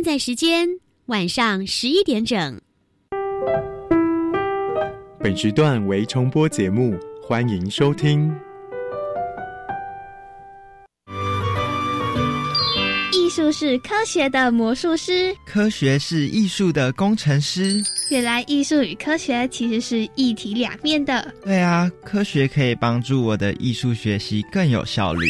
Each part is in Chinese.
现在时间晚上十一点整。本时段为重播节目，欢迎收听。艺术是科学的魔术师，科学是艺术的工程师。原来艺术与科学其实是一体两面的。对啊，科学可以帮助我的艺术学习更有效率。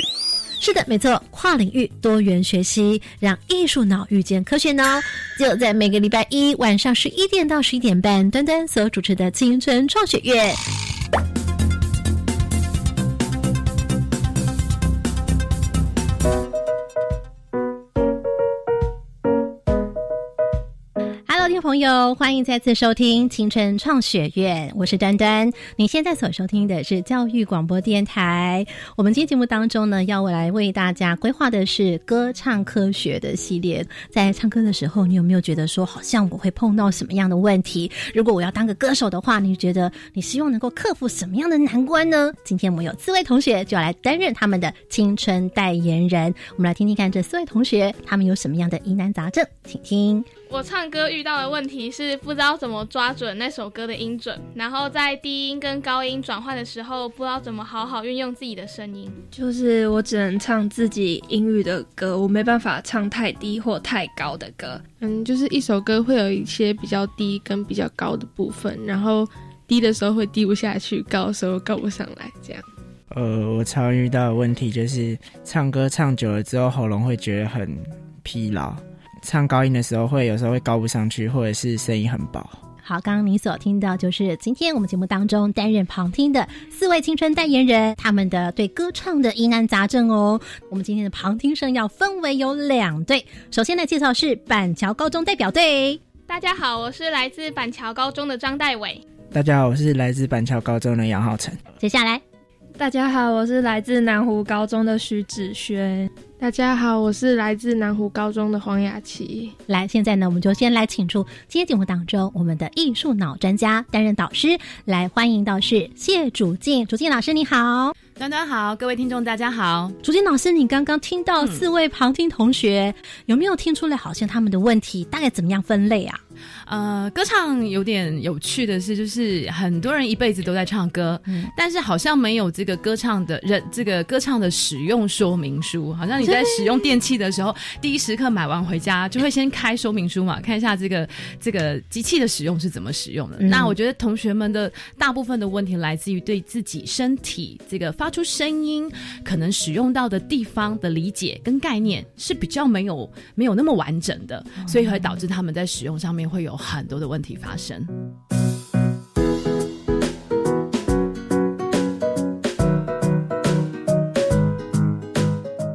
是的，没错，跨领域多元学习，让艺术脑遇见科学脑，就在每个礼拜一晚上十一点到十一点半，端端所主持的青春创学院。朋友，欢迎再次收听青春创学院，我是端端。你现在所收听的是教育广播电台。我们今天节目当中呢，要我来为大家规划的是歌唱科学的系列。在唱歌的时候，你有没有觉得说，好像我会碰到什么样的问题？如果我要当个歌手的话，你觉得你希望能够克服什么样的难关呢？今天我们有四位同学就要来担任他们的青春代言人。我们来听听看这四位同学他们有什么样的疑难杂症，请听。我唱歌遇到的问题是不知道怎么抓准那首歌的音准，然后在低音跟高音转换的时候，不知道怎么好好运用自己的声音。就是我只能唱自己音域的歌，我没办法唱太低或太高的歌。嗯，就是一首歌会有一些比较低跟比较高的部分，然后低的时候会低不下去，高的时候高不上来，这样。呃，我常遇到的问题就是唱歌唱久了之后，喉咙会觉得很疲劳。唱高音的时候，会有时候会高不上去，或者是声音很薄。好，刚刚你所听到就是今天我们节目当中担任旁听的四位青春代言人，他们的对歌唱的疑难杂症哦。我们今天的旁听生要分为有两队，首先来介绍是板桥高中代表队。大家好，我是来自板桥高中的张代伟。大家好，我是来自板桥高中的杨浩成。接下来，大家好，我是来自南湖高中的徐子轩。大家好，我是来自南湖高中的黄雅琪。来，现在呢，我们就先来请出今天节目当中我们的艺术脑专家担任导师，来欢迎到是谢主静，主静老师你好，端端好，各位听众大家好。竹金老师，你刚刚听到四位旁听同学，有没有听出来好像他们的问题大概怎么样分类啊？呃，歌唱有点有趣的是，就是很多人一辈子都在唱歌，但是好像没有这个歌唱的人，这个歌唱的使用说明书。好像你在使用电器的时候，第一时刻买完回家就会先开说明书嘛，看一下这个这个机器的使用是怎么使用的。那我觉得同学们的大部分的问题来自于对自己身体这个发出声音可能使用到的地方的理解跟概念是比较没有没有那么完整的，所以会导致他们在使用上面。会有很多的问题发生。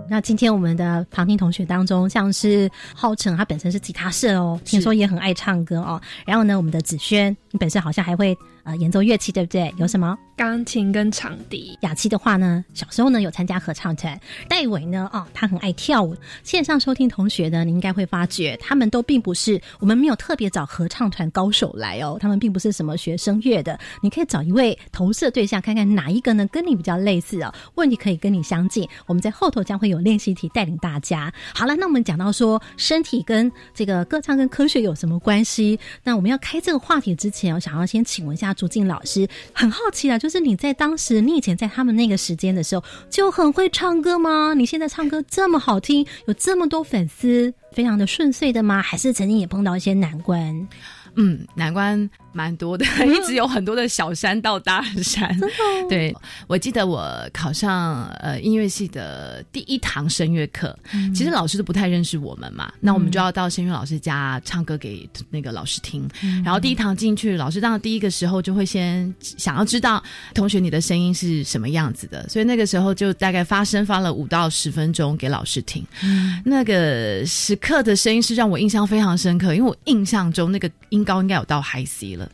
那今天我们的旁听同学当中，像是浩辰，他本身是吉他社哦，听说也很爱唱歌哦。然后呢，我们的子轩，你本身好像还会。呃，演奏乐器对不对？有什么？钢琴跟长笛。雅琪的话呢，小时候呢有参加合唱团。戴伟呢，哦，他很爱跳舞。线上收听同学呢，你应该会发觉，他们都并不是我们没有特别找合唱团高手来哦，他们并不是什么学声乐的。你可以找一位投射对象，看看哪一个呢跟你比较类似哦，问题可以跟你相近。我们在后头将会有练习题带领大家。好了，那我们讲到说身体跟这个歌唱跟科学有什么关系？那我们要开这个话题之前，我想要先请问一下。朱静老师很好奇啊，就是你在当时，你以前在他们那个时间的时候就很会唱歌吗？你现在唱歌这么好听，有这么多粉丝，非常的顺遂的吗？还是曾经也碰到一些难关？嗯，难关。蛮多的，一直有很多的小山到大山。真的，对我记得我考上呃音乐系的第一堂声乐课，其实老师都不太认识我们嘛，那我们就要到声乐老师家唱歌给那个老师听。然后第一堂进去，老师当然第一个时候就会先想要知道同学你的声音是什么样子的，所以那个时候就大概发声发了五到十分钟给老师听。那个时刻的声音是让我印象非常深刻，因为我印象中那个音高应该有到 high C 了。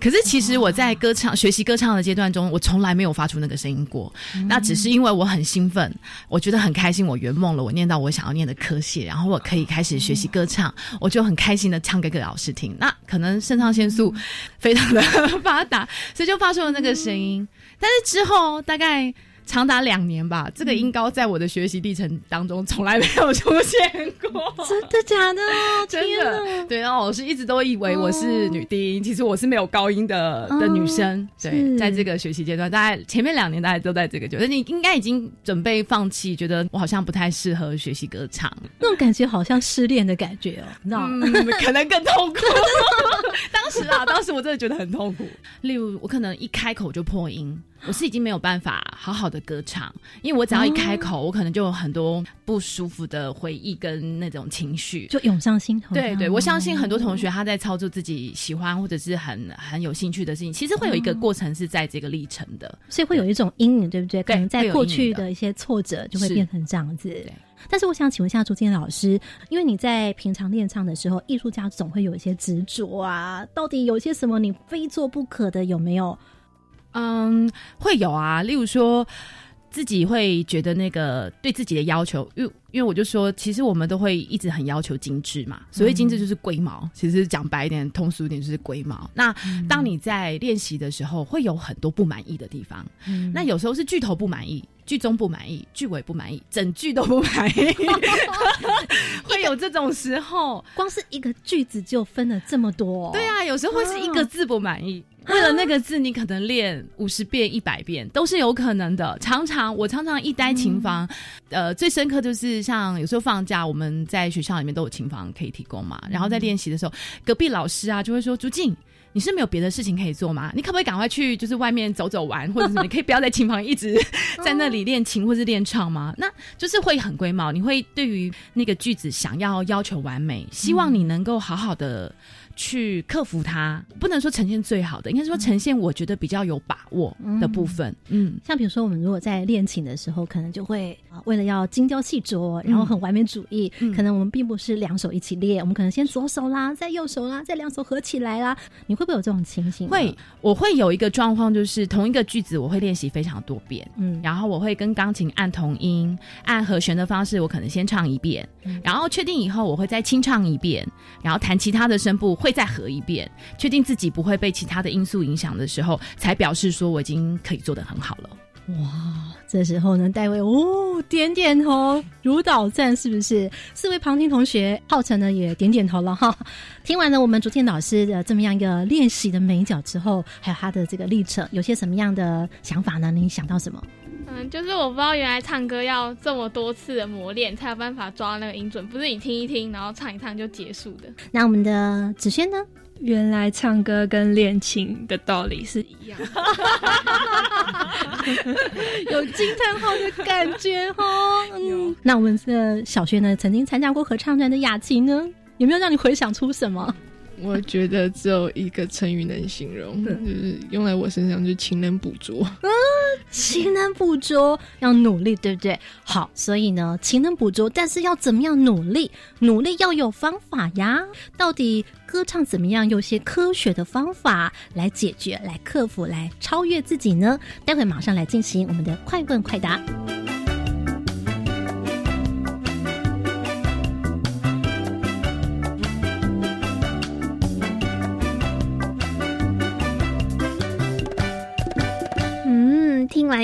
可是，其实我在歌唱学习歌唱的阶段中，我从来没有发出那个声音过。那只是因为我很兴奋，我觉得很开心，我圆梦了，我念到我想要念的科系，然后我可以开始学习歌唱，我就很开心的唱给给老师听。那可能肾上腺素非常的发达，所以就发出了那个声音。但是之后大概。长达两年吧，这个音高在我的学习历程当中从来没有出现过。真的假的？真的哪对，然后老师一直都以为我是女低音，其实我是没有高音的哦的女生。对，在这个学习阶段，大概前面两年大概都在这个阶段，你应该已经准备放弃，觉得我好像不太适合学习歌唱。那种感觉好像失恋的感觉哦，你知道吗？嗯，可能更痛苦。当时啊，当时我真的觉得很痛苦。例如，我可能一开口就破音，我是已经没有办法好好的歌唱，因为我只要一开口，我可能就有很多不舒服的回忆跟那种情绪。就涌上心头。对对，我相信很多同学他在操作自己喜欢或者是很很有兴趣的事情，其实会有一个过程是在这个历程的。所以会有一种阴影，对不对？可对能在过去的的一些挫折就会变成这样子。但是我想请问一下朱建老师，因为你在平常练唱的时候，艺术家总会有一些执着啊，到底有些什么你非做不可的，有没有？嗯，会有啊，例如说。自己会觉得那个对自己的要求，因因为我就说，其实我们都会一直很要求精致嘛。所谓精致就是龟毛，其实讲白一点、通俗一点就是龟毛。那当你在练习的时候，会有很多不满意的地方。嗯那有时候是剧头不满意，剧中不满意，剧尾不满意，整句都不满意，会有这种时候。光是一个句子就分了这么多、对啊，有时候会是一个字不满意，为了那个字，你可能练五十遍、一百遍都是有可能的。常常我常常一待琴房，呃，最深刻就是像有时候放假，我们在学校里面都有琴房可以提供嘛，然后在练习的时候，隔壁老师啊就会说：“朱静。”你是没有别的事情可以做吗？你可不可以赶快去就是外面走走玩，或者？你可以不要在琴房一直 在那里练琴或是练唱吗？那就是会很龟毛，你会对于那个句子想要要求完美，希望你能够好好的去克服它，不能说呈现最好的，应该说呈现我觉得比较有把握的部分。嗯，像比如说，我们如果在练琴的时候，可能就会啊、为了要精雕细琢，然后很完美主义，嗯可能我们并不是两手一起练，我们可能先左手啦，再右手啦，再两手合起来啦。你会不会有这种情形？会，我会有一个状况，就是同一个句子我会练习非常多遍，嗯，然后我会跟钢琴按同音、按和弦的方式，我可能先唱一遍，然后确定以后我会再清唱一遍，然后弹其他的声部会会再合一遍，确定自己不会被其他的因素影响的时候，才表示说我已经可以做得很好了。哇，这时候呢，戴维哦点点头，如捣赞，是不是？四位旁听同学，浩辰呢也点点头了哈。听完了我们竹天老师的这么样一个练习的美角之后，还有他的这个历程，有些什么样的想法呢？你想到什么？嗯，就是我不知道原来唱歌要这么多次的磨练才有办法抓那个音准，不是你听一听然后唱一唱就结束的。那我们的子轩呢？原来唱歌跟练琴的道理是一样的。有惊叹号的感觉哈。嗯，那我们的小学呢，曾经参加过合唱团的雅琴呢，有没有让你回想出什么？我觉得只有一个成语能形容，就是用在我身上，就是勤能补拙。勤能补拙，要努力，对不对？好，所以呢，勤能补拙，但是要怎么样努力？努力要有方法呀。到底歌唱怎么样？用些科学的方法来解决、来克服、来超越自己呢？待会马上来进行我们的快问快答。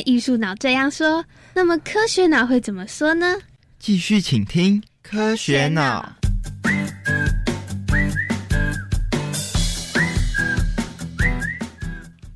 艺术脑这样说，那么科学脑会怎么说呢？继续请听科学脑。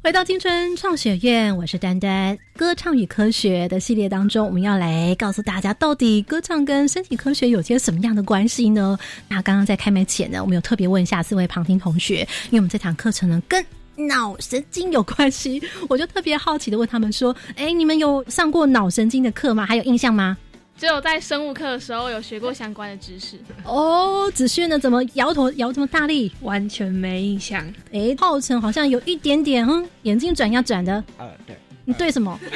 回到青春创学院，我是丹丹。歌唱与科学的系列当中，我们要来告诉大家，到底歌唱跟身体科学有些什么样的关系呢？那刚刚在开麦前呢，我们有特别问一下四位旁听同学，因为我们这堂课程呢跟脑神经有关系，我就特别好奇的问他们说：“哎，你们有上过脑神经的课吗？还有印象吗只有在生物课的时候有学过相关的知识。？”哦，子轩呢？怎么摇头摇这么大力？完全没印象。哎，浩辰好像有一点点，哼，眼睛转呀转的。呃，对，你对什么？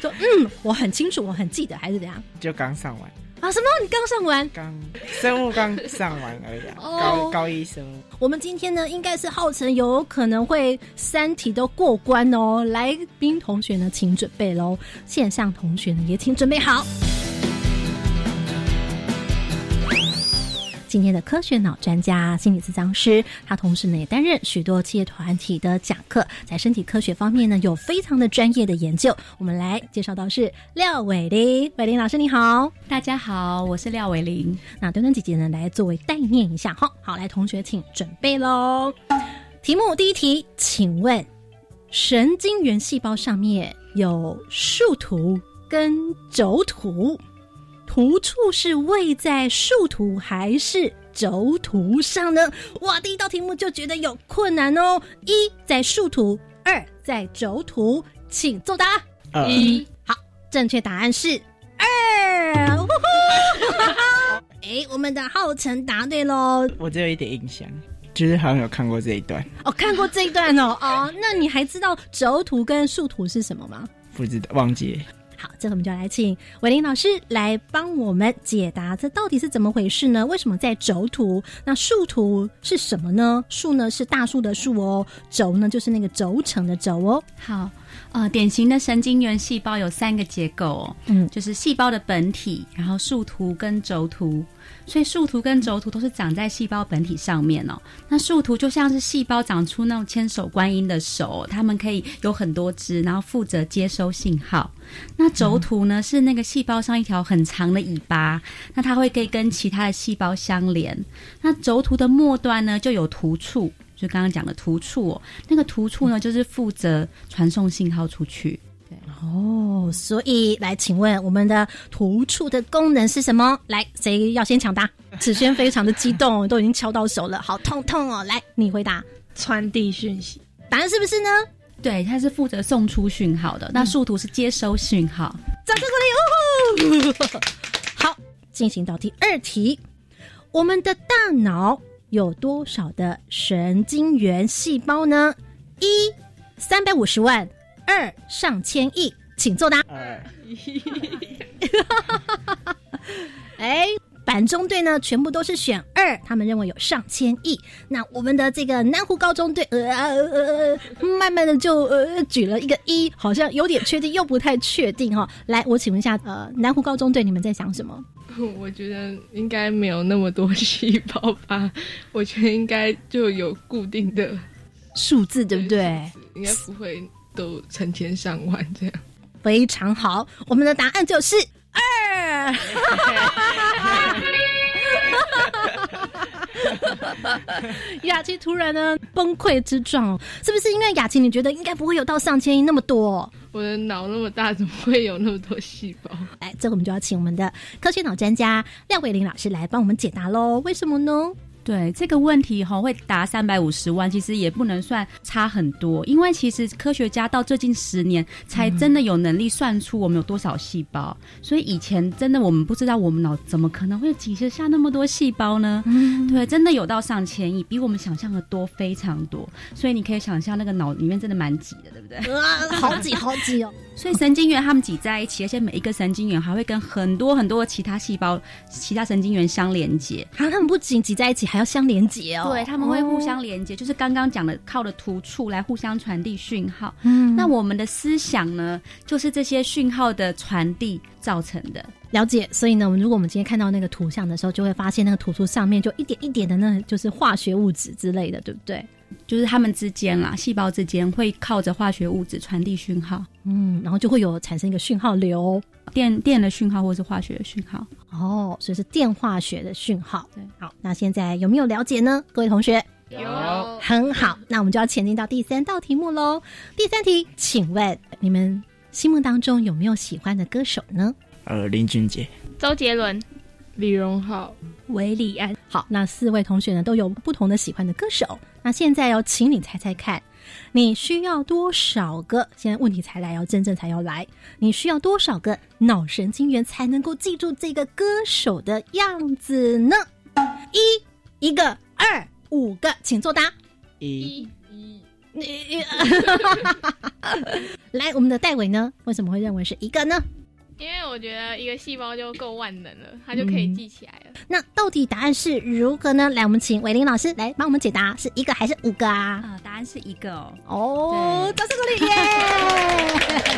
说嗯，我很清楚，我很记得，还是怎样就刚上完，啊？什么？你刚上完？刚生物刚上完而已、高高一生物。我们今天呢，应该是号称有可能会三题都过关哦。来宾同学呢，请准备喽；线上同学呢，也请准备好。今天的科学脑专家、心理咨商师，他同时呢也担任许多企业团体的讲课，在身体科学方面呢有非常的专业的研究。我们来介绍到是廖伟玲，伟玲老师你好，大家好，我是廖伟玲。那端端姐姐呢来作为代念一下哈，好，来同学请准备喽。题目第一题，请问神经元细胞上面有树突跟轴突，突触是位在树突还是轴图上呢？哇，第一道题目就觉得有困难哦。一在树突，二在轴图，请作答。二一，好，正确答案是二。呼呼哎，我们的浩辰答对喽。我只有一点印象，就是好像有看过这一段，哦，看过这一段哦。哦，那你还知道轴图跟树图是什么吗？不知道忘记了。好，这我们就来请伟林老师来帮我们解答，这到底是怎么回事呢？为什么在轴图？那树图是什么呢？树呢是大树的树哦，轴呢就是那个轴承的轴哦。好，呃，典型的神经元细胞有三个结构哦，嗯，就是细胞的本体，然后树图跟轴突。所以树突跟轴突都是长在细胞本体上面哦。那树突就像是细胞长出那种千手观音的手，它们可以有很多只，然后负责接收信号。那轴突呢，是那个细胞上一条很长的尾巴，那它会可以跟其他的细胞相连。那轴突的末端呢，就有突触，就刚刚讲的突触哦。那个突触呢，就是负责传送信号出去。哦，所以来，请问我们的图触的功能是什么？来，谁要先抢答？子轩非常的激动，都已经敲到手了，好痛痛哦！来，你回答，传递讯息，答案是不是呢？对，它是负责送出讯号的，那树图是接收讯号。掌声鼓励！哦，好，进行到第二题，我们的大脑有多少的神经元细胞呢？一三百五十万。二上千亿，请作答。二，哎，板中队呢，全部都是选二，他们认为有上千亿。那我们的这个南湖高中队，呃呃呃，慢慢的就呃举了一个一，好像有点确定，又不太确定哈。来，我请问一下，呃，南湖高中队，你们在想什么？我觉得应该没有那么多细胞吧，我觉得应该就有固定的数字，对不对？应该不会。都成千上万这样，非常好。我们的答案就是二。雅琪突然呢崩溃之状，是不是因为雅琪你觉得应该不会有到上千亿那么多？我的脑那么大，怎么会有那么多细胞？哎，这我们就要请我们的科学脑专家廖伟林老师来帮我们解答喽。为什么呢？对这个问题哈，会达三百五十万，其实也不能算差很多，因为其实科学家到最近十年才真的有能力算出我们有多少细胞，所以以前真的我们不知道我们脑怎么可能会挤得下那么多细胞呢？嗯，对，真的有到上千亿，比我们想象的多非常多，所以你可以想象那个脑里面真的蛮挤的，对不对？啊，好挤好挤哦！所以神经元它们挤在一起，而且每一个神经元还会跟很多很多其他细胞、其他神经元相连接。啊，它们不仅挤在一起，还要相连接哦。对，他们会互相连接，就是刚刚讲的靠的突触来互相传递讯号。嗯，那我们的思想呢，就是这些讯号的传递造成的。了解。所以呢，我们如果我们今天看到那个图像的时候，就会发现那个图书上面就一点一点的，那就是化学物质之类的，对不对？就是它们之间啦，细胞之间会靠着化学物质传递讯号，嗯，然后就会有产生一个讯号流，电电的讯号或者是化学的讯号。哦，所以是电化学的讯号。对，好，那现在有没有了解呢？各位同学，有，很好。那我们就要前进到第三道题目喽。第三题，请问你们心目当中有没有喜欢的歌手呢？呃，林俊杰、周杰伦、李荣浩、韦礼安。好，那四位同学呢都有不同的喜欢的歌手。那现在要请你猜猜看，你需要多少个？现在问题才来，要真正才要来，你需要多少个脑神经元才能够记住这个歌手的样子呢？一一个，二五个，请作答。一一，你 来，我们的戴伟呢？为什么会认为是一个呢？因为我觉得一个细胞就够万能了，它就可以记起来了。那到底答案是如何呢？来，我们请伟林老师来帮我们解答，是一个还是五个啊？啊，答案是一个哦。哦，掌声鼓励耶！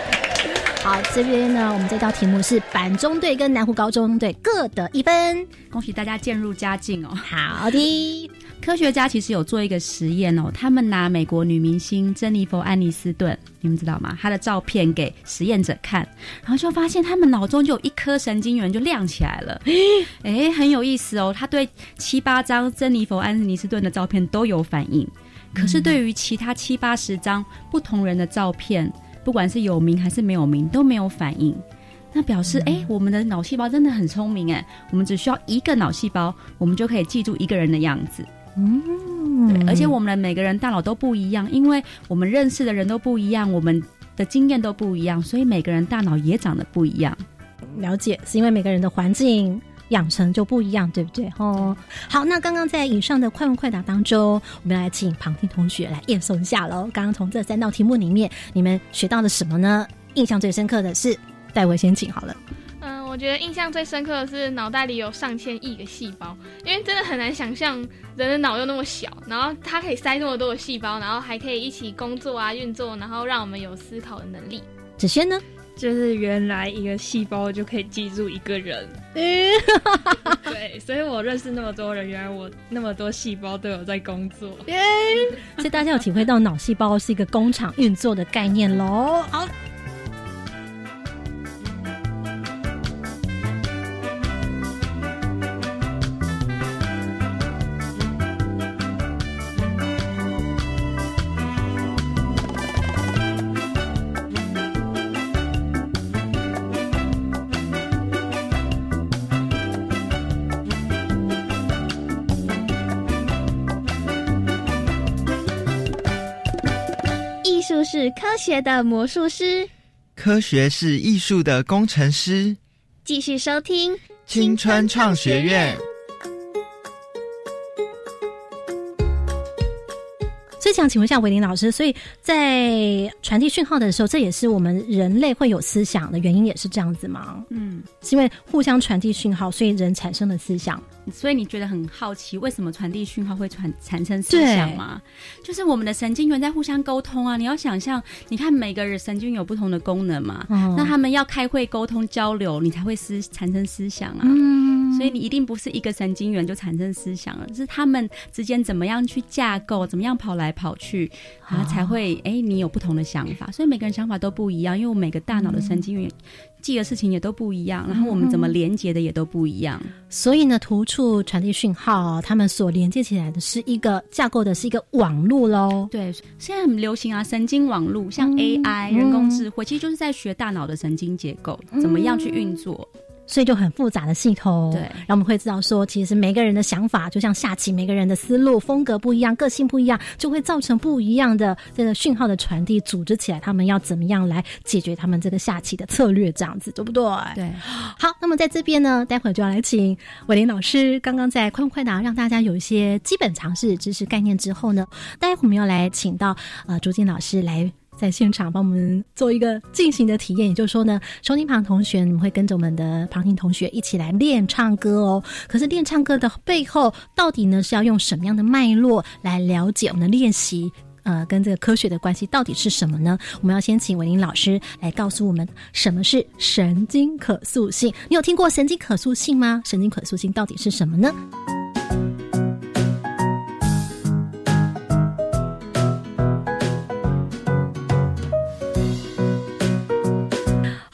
好，这边呢，我们这道题目是板中队跟南湖高中队各得一分，恭喜大家渐入佳境哦。好的，科学家其实有做一个实验哦，他们拿美国女明星珍妮佛·安妮斯顿，你们知道吗？她的照片给实验者看，然后就发现他们脑中就有一颗神经元就亮起来了。哎，很有意思哦。他对七八张珍妮佛·安妮斯顿的照片都有反应，可是对于其他七八十张不同人的照片，不管是有名还是没有名，都没有反应。那表示，哎、我们的脑细胞真的很聪明，哎，我们只需要一个脑细胞，我们就可以记住一个人的样子。嗯对，而且我们的每个人大脑都不一样，因为我们认识的人都不一样，我们的经验都不一样，所以每个人大脑也长得不一样。了解，是因为每个人的环境。养成就不一样，对不对？哦，好，那刚刚在以上的快问快答当中，我们来请旁听同学来验收一下喽。刚刚从这三道题目里面，你们学到了什么呢？印象最深刻的是，戴维先请好了。嗯，我觉得印象最深刻的是脑袋里有上千亿个细胞，因为真的很难想象人的脑又那么小，然后它可以塞那么多的细胞，然后还可以一起工作啊、运作，然后让我们有思考的能力。子轩呢？就是原来一个细胞就可以记住一个人。对，所以我认识那么多人，原来我那么多细胞都有在工作。所以大家有体会到脑细胞是一个工厂运作的概念喽。好。是科学的魔术师。科学是艺术的工程师。继续收听青春创学院。所以想请问一下维林老师，所以在传递讯号的时候，这也是我们人类会有思想的原因，也是这样子吗？嗯，是因为互相传递讯号，所以人产生了思想。所以你觉得很好奇，为什么传递讯号会传产生思想吗？就是我们的神经元在互相沟通啊。你要想象，你看每个人神经有不同的功能嘛，哦那他们要开会沟通交流，你才会思产生思想啊。嗯，所以你一定不是一个神经元就产生思想了，是他们之间怎么样去架构，怎么样跑来跑去，然后才会哎、你有不同的想法。所以每个人想法都不一样，因为我每个大脑的神经元记的事情也都不一样，然后我们怎么连接的也都不一样。所以呢，图处传递讯号，他们所连接起来的是一个架构的是一个网络喽。对，现在很流行啊，神经网络，像 AI、人工智慧，其实就是在学大脑的神经结构，怎么样去运作。所以就很复杂的系统，对，然后我们会知道说，其实每个人的想法就像下棋，每个人的思路风格不一样，个性不一样，就会造成不一样的这个讯号的传递，组织起来，他们要怎么样来解决他们这个下棋的策略，这样子对不对？对。好，那么在这边呢，待会儿就要来请伟林老师，刚刚在快问快答让大家有一些基本常识知识概念之后呢，待会儿我们要来请到呃朱静老师来。在现场帮我们做一个进行的体验，也就是说呢，收听旁同学，你们会跟着我们的旁听同学一起来练唱歌哦。可是练唱歌的背后，到底呢是要用什么样的脉络来了解我们的练习？呃，跟这个科学的关系到底是什么呢？我们要先请伟林老师来告诉我们什么是神经可塑性。你有听过神经可塑性吗？神经可塑性到底是什么呢？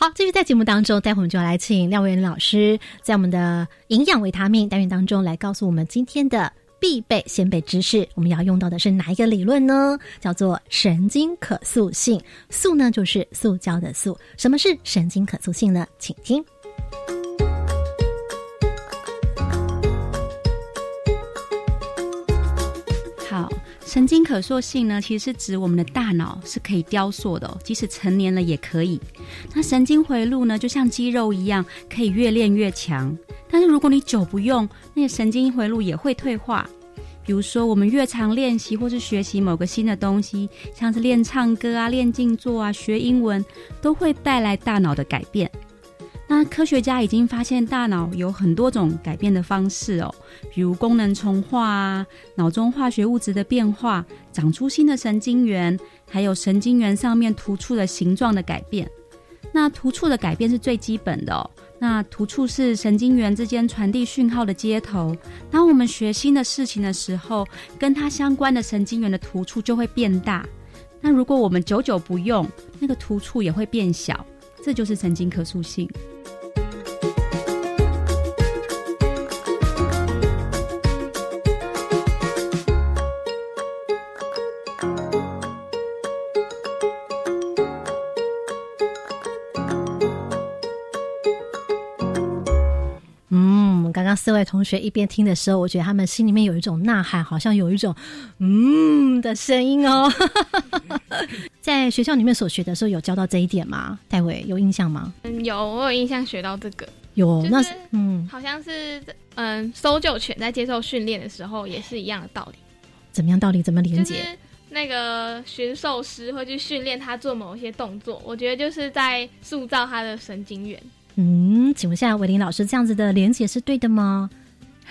好，继续在节目当中，待会我们就要来请廖伟老师在我们的营养维他命单元当中来告诉我们今天的必备先备知识。我们要用到的是哪一个理论呢？叫做神经可塑性。塑呢就是塑胶的塑。什么是神经可塑性呢？请听。神经可塑性呢，其实是指我们的大脑是可以雕塑的、即使成年了也可以。那神经回路呢，就像肌肉一样，可以越练越强。但是如果你久不用，那些神经回路也会退化。比如说，我们越常练习或是学习某个新的东西，像是练唱歌啊、练静坐啊、学英文，都会带来大脑的改变。那科学家已经发现大脑有很多种改变的方式哦，比如功能重化啊，脑中化学物质的变化，长出新的神经元，还有神经元上面突触的形状的改变。那突触的改变是最基本的哦。那突触是神经元之间传递讯号的接头。当我们学新的事情的时候，跟它相关的神经元的突触就会变大。那如果我们久久不用，那个突触也会变小。这就是神经可塑性。四位同学一边听的时候，我觉得他们心里面有一种呐喊，好像有一种嗯的声音哦。在学校里面所学的时候，有教到这一点吗？戴伟有印象吗？嗯，有，我有印象学到这个。有，那嗯，好像是嗯，搜救犬在接受训练的时候也是一样的道理。怎么样道理？怎么连接？那个驯兽师会去训练他做某一些动作，我觉得就是在塑造他的神经元。嗯，请问一下伟林老师，这样子的连接是对的吗？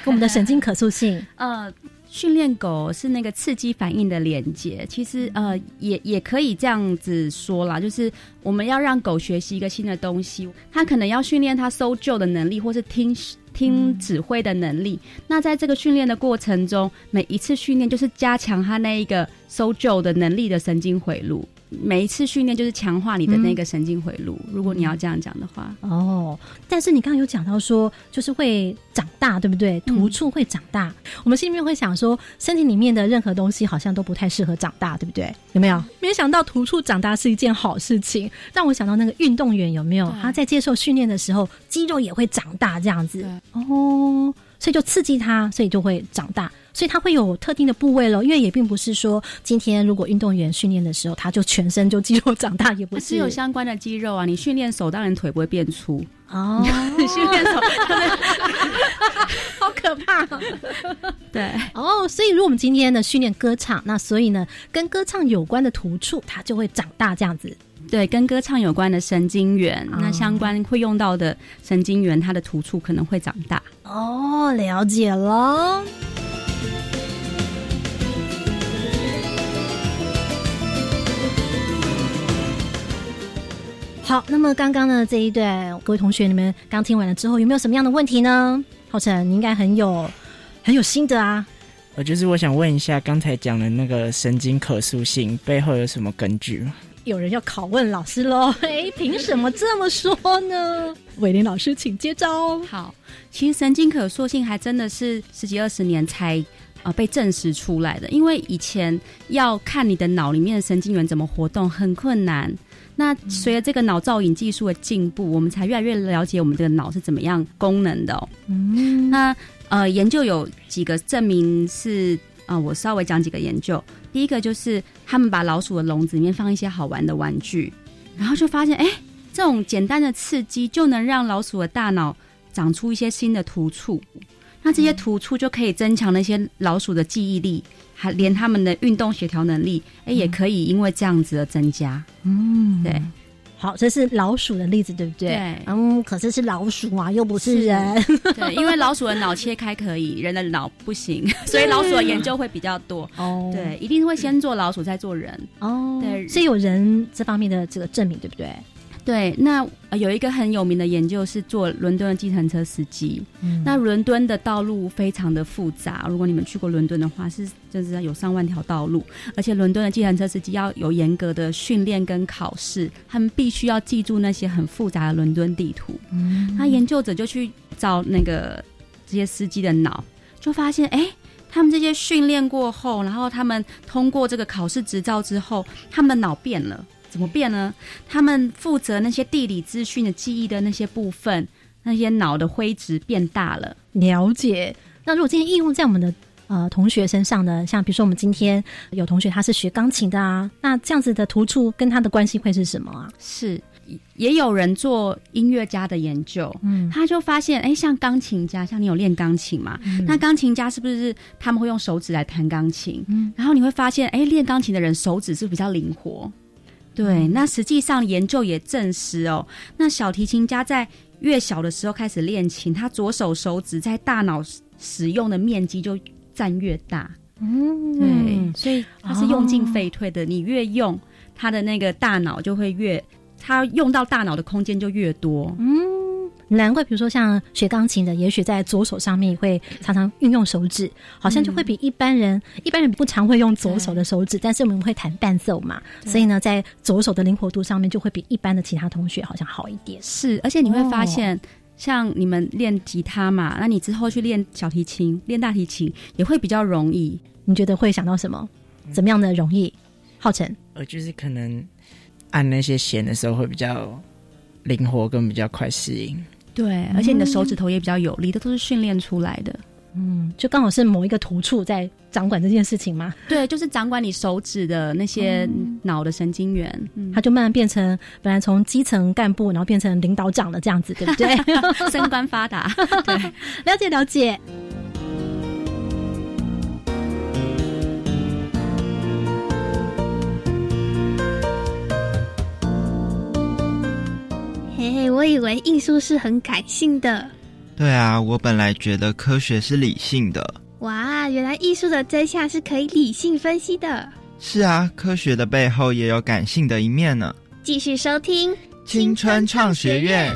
跟我们的神经可塑性？呃，训练狗是那个刺激反应的连接，其实呃也也可以这样子说啦，就是我们要让狗学习一个新的东西，它可能要训练它搜救的能力，或是听听指挥的能力。那在这个训练的过程中，每一次训练就是加强它那一个搜救的能力的神经回路。每一次训练就是强化你的那个神经回路。如果你要这样讲的话，哦，但是你刚刚有讲到说，就是会长大，对不对？突触会长大，我们心里面会想说，身体里面的任何东西好像都不太适合长大，对不对？有没有？没想到突触长大是一件好事情，让我想到那个运动员有没有？他在接受训练的时候，肌肉也会长大，这样子。哦，所以就刺激他，所以就会长大。所以它会有特定的部位咯，因为也并不是说今天如果运动员训练的时候，他就全身就肌肉长大，也不是有相关的肌肉啊。你训练手，当然腿不会变粗哦。你训练手，好可怕。对哦，所以如果我们今天的训练歌唱，那所以呢，跟歌唱有关的突触，它就会长大这样子。对，跟歌唱有关的神经元，那相关会用到的神经元，它的突触可能会长大。哦，了解了。好，那么刚刚呢这一段，各位同学，你们刚听完了之后，有没有什么样的问题呢？浩辰，你应该很有很有心得啊。我就是我想问一下，刚才讲的那个神经可塑性背后有什么根据？有人要拷问老师喽？哎，凭什么这么说呢？伟林老师，请接招。好，其实神经可塑性还真的是十几二十年才啊被证实出来的，因为以前要看你的脑里面的神经元怎么活动很困难。那随着这个脑造影技术的进步，我们才越来越了解我们这个脑是怎么样功能的。嗯，那呃，研究有几个证明是啊，我稍微讲几个研究。第一个就是他们把老鼠的笼子里面放一些好玩的玩具，然后就发现，哎，这种简单的刺激就能让老鼠的大脑长出一些新的突触。那这些突触就可以增强那些老鼠的记忆力。还连他们的运动协调能力，哎，也可以因为这样子的增加。嗯，对，好，这是老鼠的例子，对不对？对，嗯，可是是老鼠啊，又不是人。对，因为老鼠的脑切开可以，人的脑不行，所以老鼠的研究会比较多。哦，对，一定会先做老鼠，再做人。哦，对，是有人这方面的这个证明，对不对？对，那有一个很有名的研究是做伦敦的计程车司机。嗯那伦敦的道路非常的复杂，如果你们去过伦敦的话，是就是有上万条道路，而且伦敦的计程车司机要有严格的训练跟考试，他们必须要记住那些很复杂的伦敦地图。嗯那研究者就去找那个这些司机的脑，就发现，哎，他们这些训练过后，然后他们通过这个考试执照之后，他们的脑变了。怎么变呢？他们负责那些地理资讯的记忆的那些部分，那些脑的灰质变大了。了解。那如果今天应用在我们的呃同学身上呢？像比如说我们今天有同学他是学钢琴的啊，那这样子的突触跟他的关系会是什么啊？是，也有人做音乐家的研究，嗯，他就发现，哎，像钢琴家，像你有练钢琴嘛？那钢琴家是不是他们会用手指来弹钢琴？嗯，然后你会发现，哎，练钢琴的人手指是比较灵活。对，那实际上研究也证实哦，那小提琴家在越小的时候开始练琴，他左手手指在大脑使用的面积就占越大。嗯，对，所以它是用进废退的。你越用，他的那个大脑就会越，他用到大脑的空间就越多。嗯，难怪，比如说像学钢琴的，也许在左手上面会常常运用手指，好像就会比一般人，一般人不常会用左手的手指，但是我们会弹伴奏嘛，所以呢，在左手的灵活度上面就会比一般的其他同学好像好一点。是，而且你会发现，像你们练吉他嘛，那你之后去练小提琴、练大提琴也会比较容易。你觉得会想到什么？怎么样的容易？浩辰，呃，就是可能按那些弦的时候会比较灵活，跟比较快适应。对，而且你的手指头也比较有力，这都是训练出来的。嗯，就刚好是某一个突触在掌管这件事情嘛？对，就是掌管你手指的那些脑的神经元，它就慢慢变成本来从基层干部，然后变成领导长的这样子，对不对？升官发达，对，了解了解。我以为艺术是很感性的。对啊，我本来觉得科学是理性的。哇，原来艺术的真相是可以理性分析的。是啊，科学的背后也有感性的一面呢。继续收听青春创学院。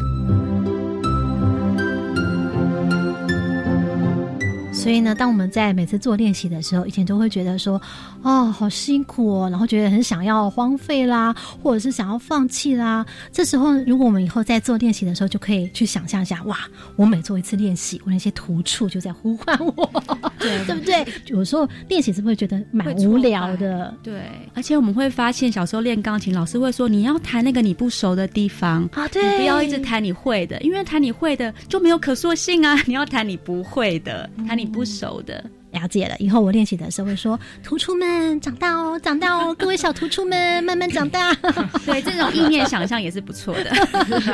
所以呢，当我们在每次做练习的时候，以前都会觉得说，哦，好辛苦哦，然后觉得很想要荒废啦，或者是想要放弃啦。这时候，如果我们以后在做练习的时候，就可以去想象一下，哇，我每做一次练习，我那些突触就在呼唤我，对对不对？有时候练习是不是觉得蛮无聊的？对，而且我们会发现，小时候练钢琴，老师会说你要弹那个你不熟的地方啊，对，你不要一直弹你会的，因为弹你会的就没有可塑性啊。你要弹你不会的，弹你。不熟的，了解了。以后我练习的时候会说：“图出们长大哦，长大哦，各位小图出们慢慢长大。”对，这种意念想象也是不错的，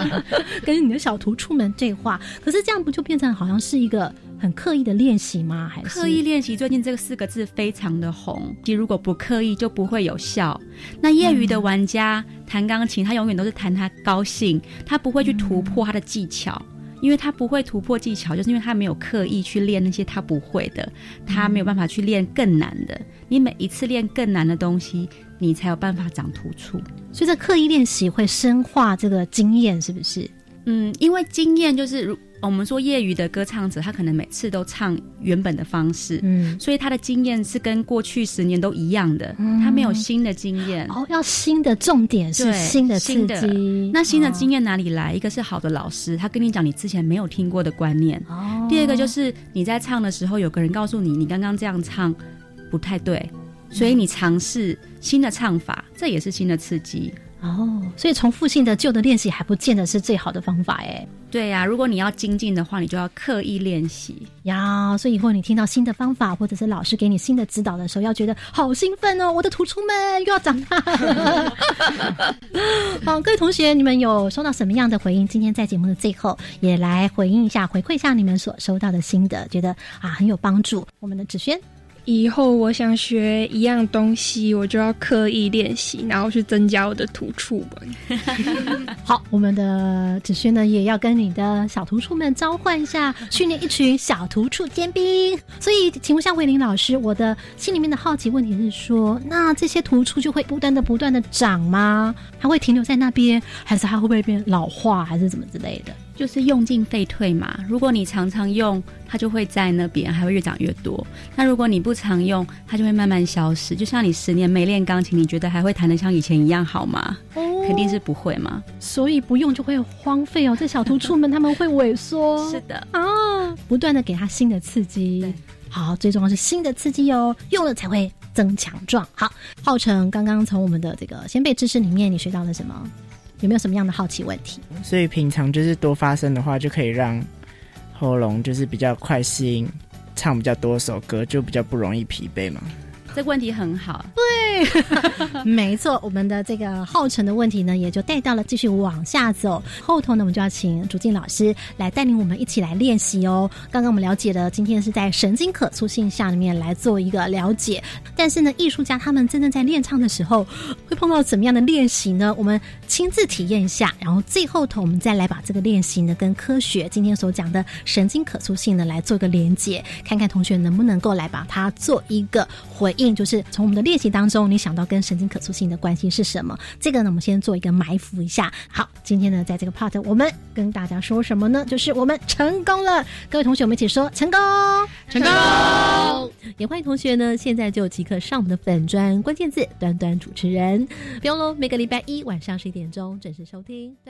跟你的小图出们对话。可是这样不就变成好像是一个很刻意的练习吗？还是刻意练习？最近这个四个字非常的红。其实如果不刻意，就不会有效。那业余的玩家弹钢琴，他永远都是弹他高兴，他不会去突破他的技巧。因为他不会突破技巧，就是因为他没有刻意去练那些他不会的，他没有办法去练更难的。你每一次练更难的东西，你才有办法长突出。所以，这刻意练习会深化这个经验，是不是？嗯，因为经验就是如。我们说业余的歌唱者，他可能每次都唱原本的方式，嗯，所以他的经验是跟过去十年都一样的，他没有新的经验。哦，要新的重点是新的刺激。那新的经验哪里来？一个是好的老师，他跟你讲你之前没有听过的观念。哦。第二个就是你在唱的时候，有个人告诉你，你刚刚这样唱不太对，所以你尝试新的唱法，这也是新的刺激。哦，所以重复性的旧的练习还不见得是最好的方法哎。对呀，如果你要精进的话，你就要刻意练习呀。所以以后你听到新的方法，或者是老师给你新的指导的时候，要觉得好兴奋哦！我的突出们又要长大了。好，各位同学，你们有收到什么样的回应？今天在节目的最后，也来回应一下，回馈一下你们所收到的心得，觉得啊很有帮助。我们的芷萱。以后我想学一样东西，我就要刻意练习，然后去增加我的突触吧。好，我们的子轩呢，也要跟你的小图触们召唤一下，训练一群小图触尖兵。所以，请问一下慧玲老师，我的心里面的好奇问题是说，那这些突触就会不断的、不断的长吗？还会停留在那边，还是它会不会变老化，还是怎么之类的？就是用进废退嘛。如果你常常用，它就会在那边，还会越长越多。那如果你不常用，它就会慢慢消失。就像你十年没练钢琴，你觉得还会弹得像以前一样好吗？哦肯定是不会嘛。所以不用就会荒废哦。这小突触门他们会萎缩。是的啊，不断的给他新的刺激。好，最重要是新的刺激哦，用了才会增强壮。好，浩成刚刚从我们的这个先辈知识里面，你学到了什么？有没有什么样的好奇问题？所以平常就是多发声的话，就可以让喉咙就是比较快适应唱比较多首歌，就比较不容易疲惫嘛。这个问题很好。对，没错，我们的这个浩辰的问题呢，也就带到了继续往下走。后头呢，我们就要请竹静老师来带领我们一起来练习哦。刚刚我们了解了，今天是在神经可塑性下里面来做一个了解，但是呢，艺术家他们真正在练唱的时候，会碰到怎么样的练习呢？我们亲自体验一下，然后最后头我们再来把这个练习呢，跟科学今天所讲的神经可塑性呢，来做一个连接，看看同学能不能够来把它做一个回应，就是从我们的练习当中，你想到跟神经可塑性的关系是什么？这个呢，我们先做一个埋伏一下。好，今天呢，在这个 part 我们跟大家说什么呢？就是我们成功了，各位同学，我们一起说成功，成功。也欢迎同学呢，现在就即刻上我们的粉砖关键字“端端主持人”，不用喽，每个礼拜一晚上十一点钟准时收听。